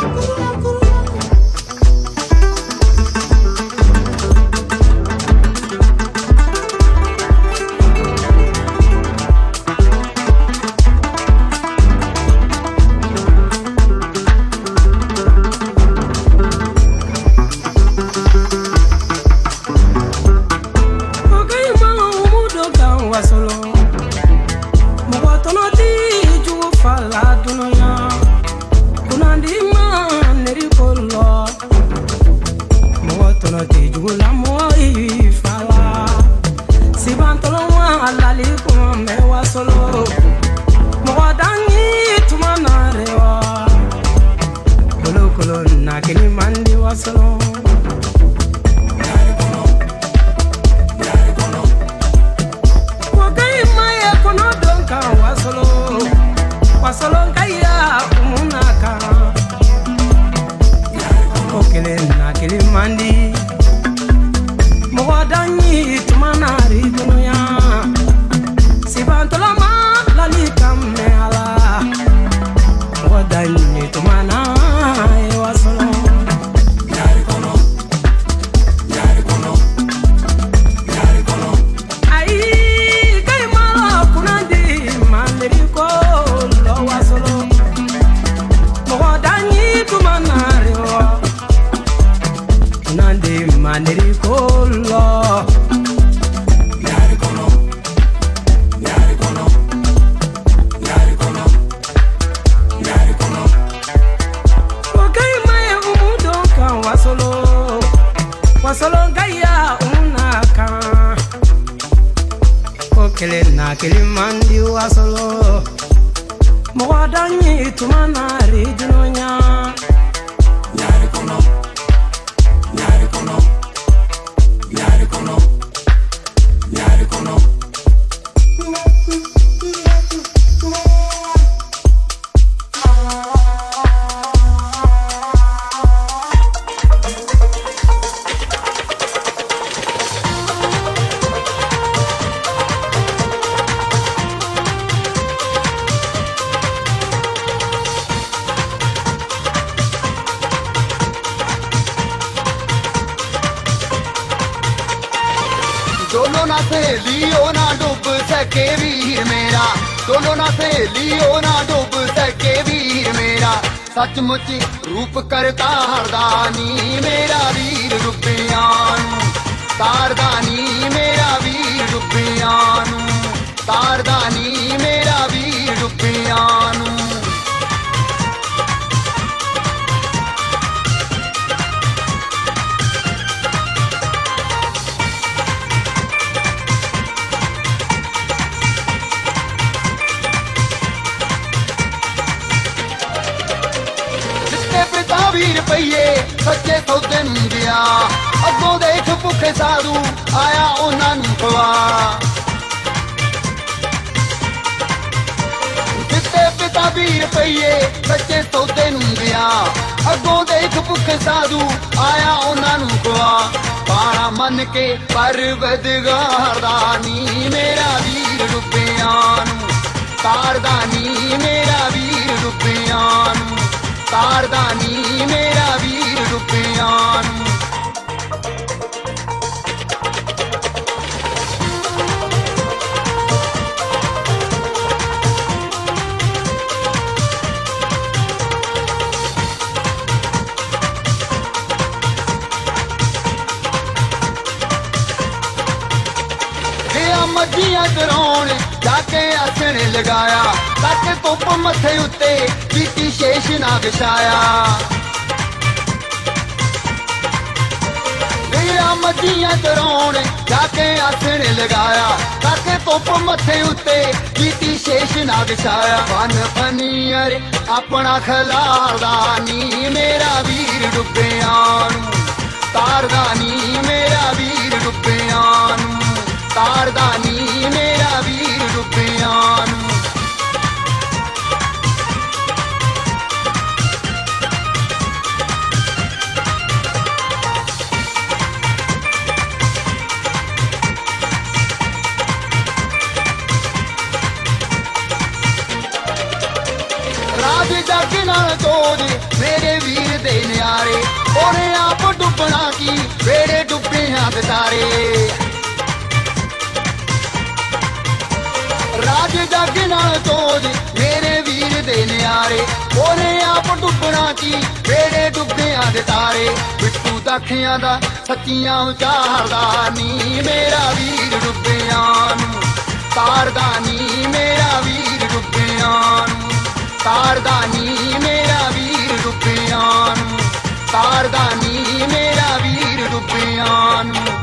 Thank. Kilimanjaro solo. Mwa danyi tumana dunya. सचमुच रूप करता 20 ਰੁਪਈਏ ਸੱਚੇ ਸੌਦੇ ਨੂੰ ਗਿਆ ਅੱਗੋਂ ਦੇਖ ਭੁੱਖੇ ਸਾਧੂ ਆਇਆ ਉਹਨਾਂ ਨੂੰ ਖਵਾ ਪਾਣਾ ਮੰਨ ਕੇ ਪਰਵਦਗਾਰ ਦਾ ਨੀ ਮੇਰਾ ਵੀਰ ਰੁਪਿਆਂ ਨੂੰ। ਤਾਰਦਾ ਨੀ ਮੇਰਾ ਵੀਰ ਰੁਪਿਆਂ ਨੂੰ। ਤਾਰਦਾ ਨੀ ਮੇਰਾ ਵੀਰ ਰੁਪਿਆਂ ਨੂੰ। ਮੱਝੀਆਂ ਚਰਾਉਣ ਜਾ ਕੇ ਆਸਣ ਲਗਾਇਆ ਤੱਕ ਧੁੱਪ ਮੱਥੇ ਉੱਤੇ ਕੀਤੀ ਸ਼ੇਸ਼ ਨਾ ਵਿਛਾਇਆ ਗਿਆ ਮੱਝੀਆਂ ਚਰਾਉਣ ਜਾ ਕੇ ਆਸਣ ਲਗਾਇਆ ਤੱਕ ਧੁੱਪ ਮੱਥੇ ਉੱਤੇ ਕੀਤੀ ਸ਼ੇਸ਼ ਨਾ ਵਿਛਾਇਆ ਬਨ ਫਨੀਰ ਆਪਣਾ ਖਲਾਰਦਾ ਨੀ ਮੇਰਾ ਵੀਰ ਡੁੱਬਿਆਂ ਨੂੰ ਤਾਰਦਾ ਨੀ ਮੇਰਾ ਵੀਰ ਡੁੱਬਿਆਂ ਨੂੰ तारदानी, मेरा वीर रुपयान। ज़ोर मेरे वीर दे नारे और आप डुबना की वेड़े डुबे हाथ सारे ਜੱਗ ਨਾਲ ਤੋਜ ਮੇਰੇ ਵੀਰ ਦੇ ਨਿਆਰੇ, ਉਹਨੇ ਆਪ ਡੁੱਬਣਾ ਕੀ? ਵੇੜੇ ਡੁੱਬਿਆਂ ਦੇ ਤਾਰੇ, ਬਿੱਟੂ ਦਾਖਿਆਂ ਦਾ ਸੱਚੀਆਂ ਉਚਾਰਦਾ ਨੀ ਮੇਰਾ ਵੀਰ ਡੁੱਬਿਆਂ ਨੂੰ। ਤਾਰਦਾ ਨੀ ਮੇਰਾ ਵੀਰ ਡੁੱਬਿਆਂ ਨੂੰ। ਤਾਰਦਾ ਨੀ ਮੇਰਾ ਵੀਰ ਡੁੱਬਿਆਂ ਨੂੰ। ਤਾਰਦਾ ਨੀ ਮੇਰਾ ਵੀਰ ਡੁੱਬਿਆਂ ਨੂੰ।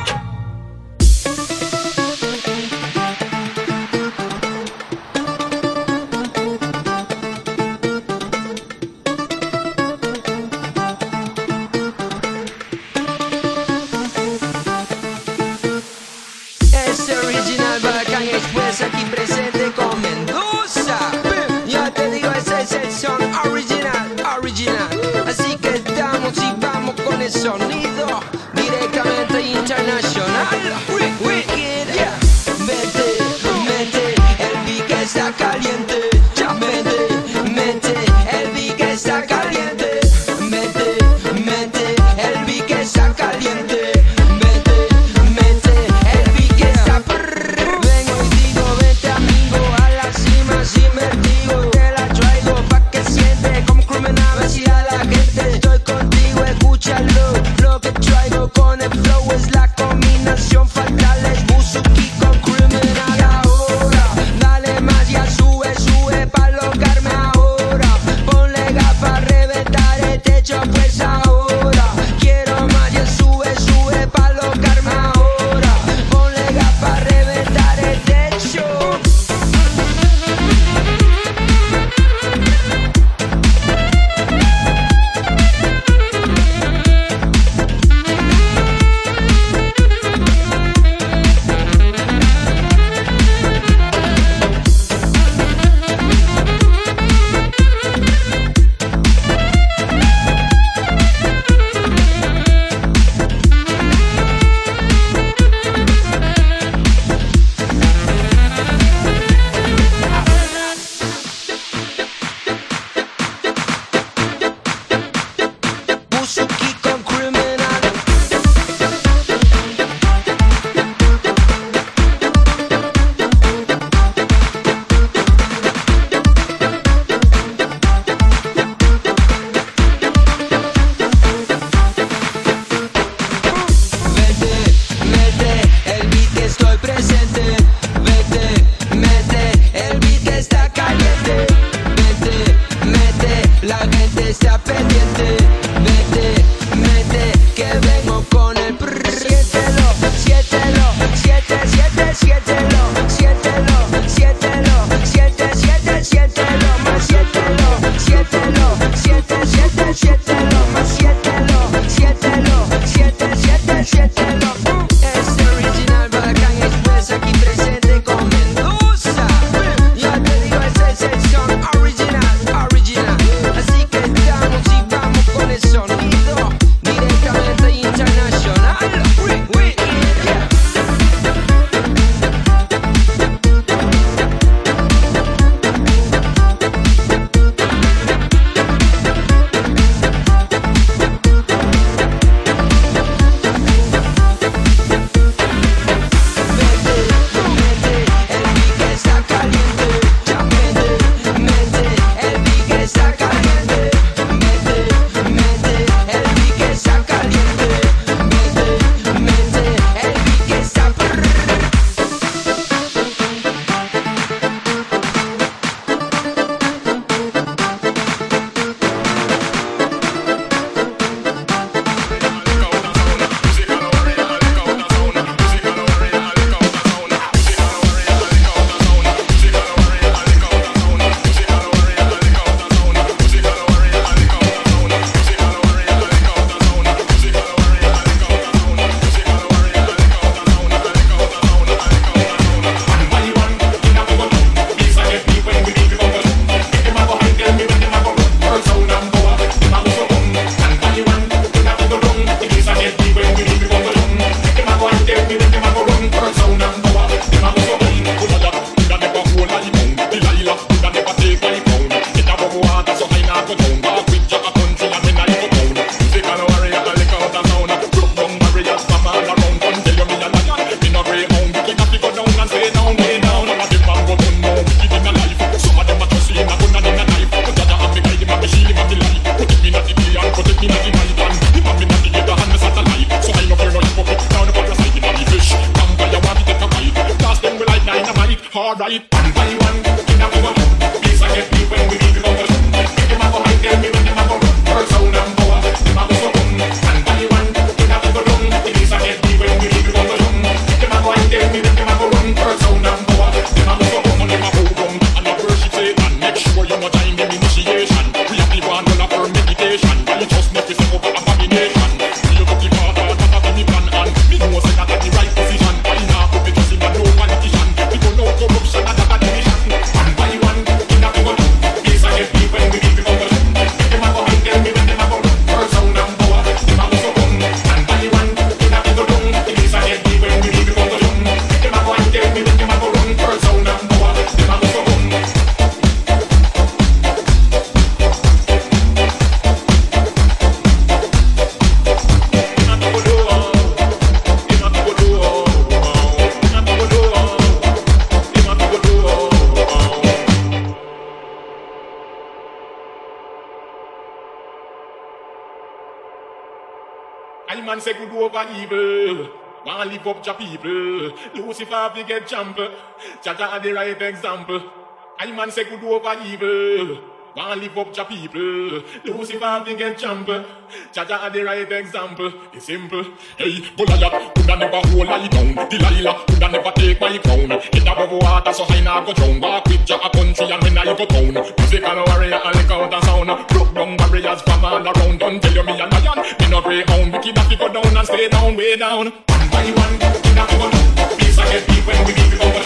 Lucifer fi get jump. Jaja the right example. I man say good over evil. Want live up to people. Lucifer fi get jump. Jaja the right example. It's simple. Hey, Goliath coulda never hold I down. Delilah coulda never take my crown. In above water so high now go drown. Walk with a country and when I go town. Musical warrior and lick out a sound. Broke down barriers from all around. Don't tell you me a lion. Me no greyhound. We keep that go down and stay down, way down. Anyone got the that? Peace I can be when we meet.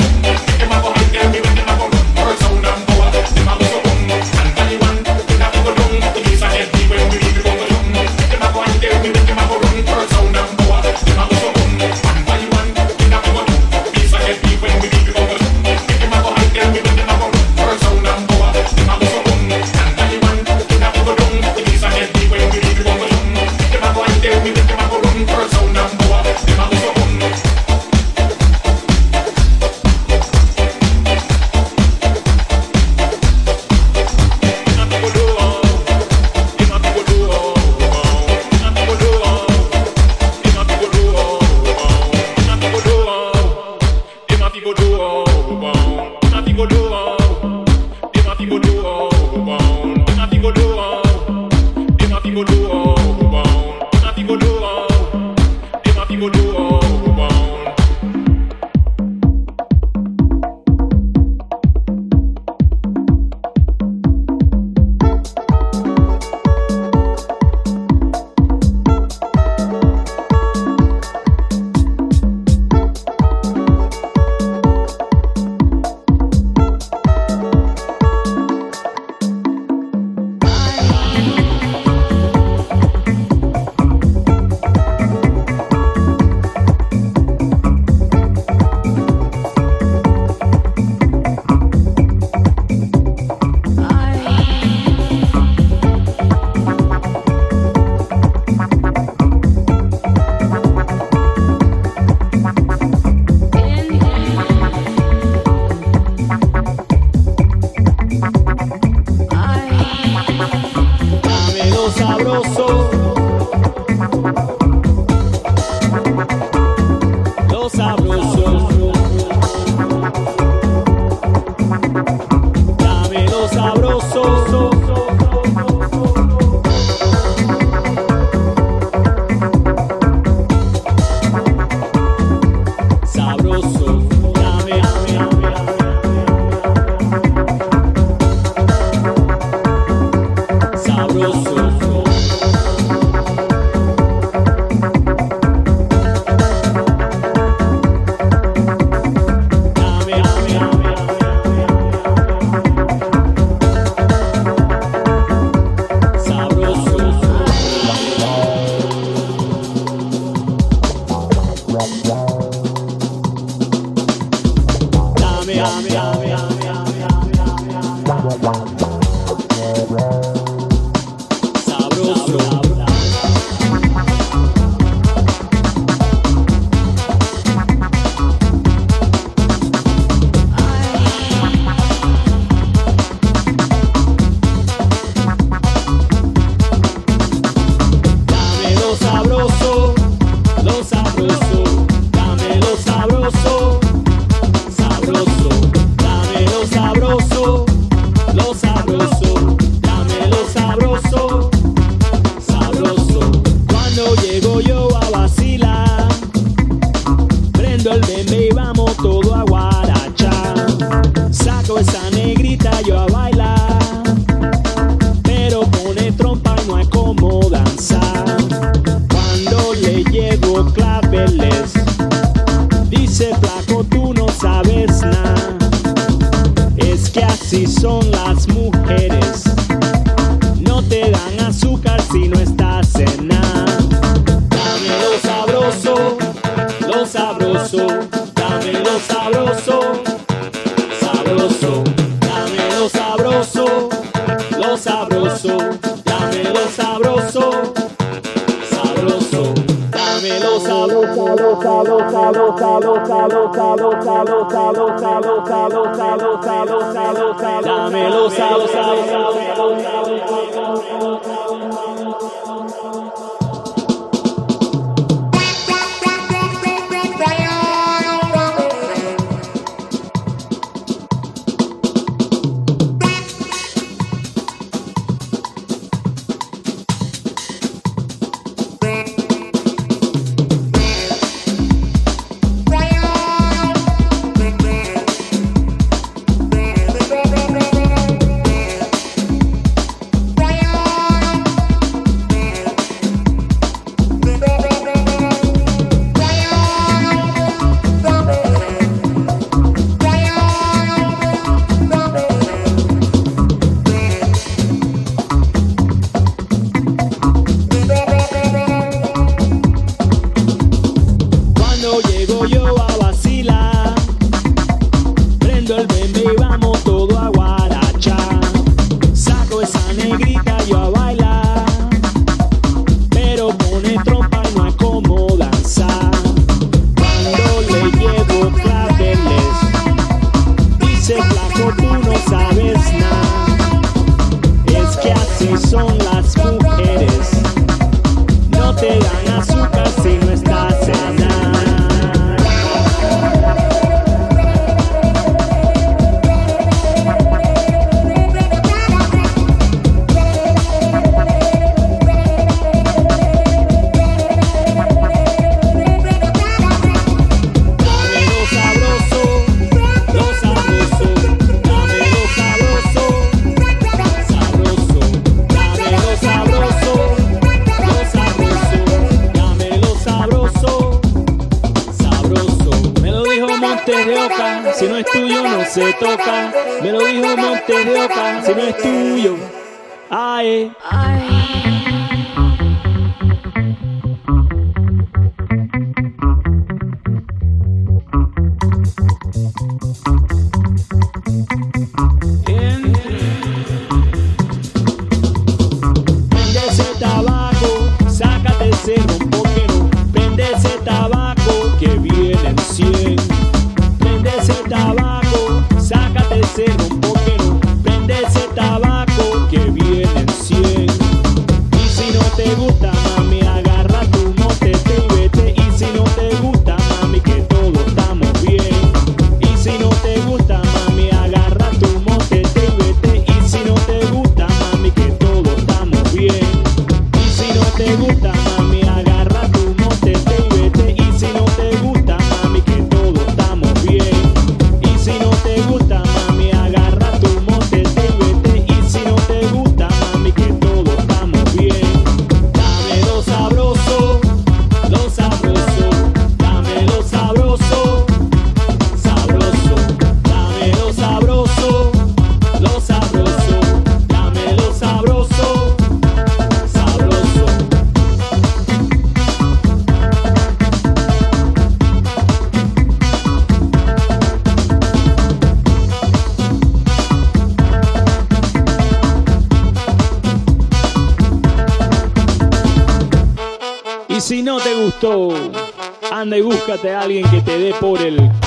anda y búscate a alguien que te dé por el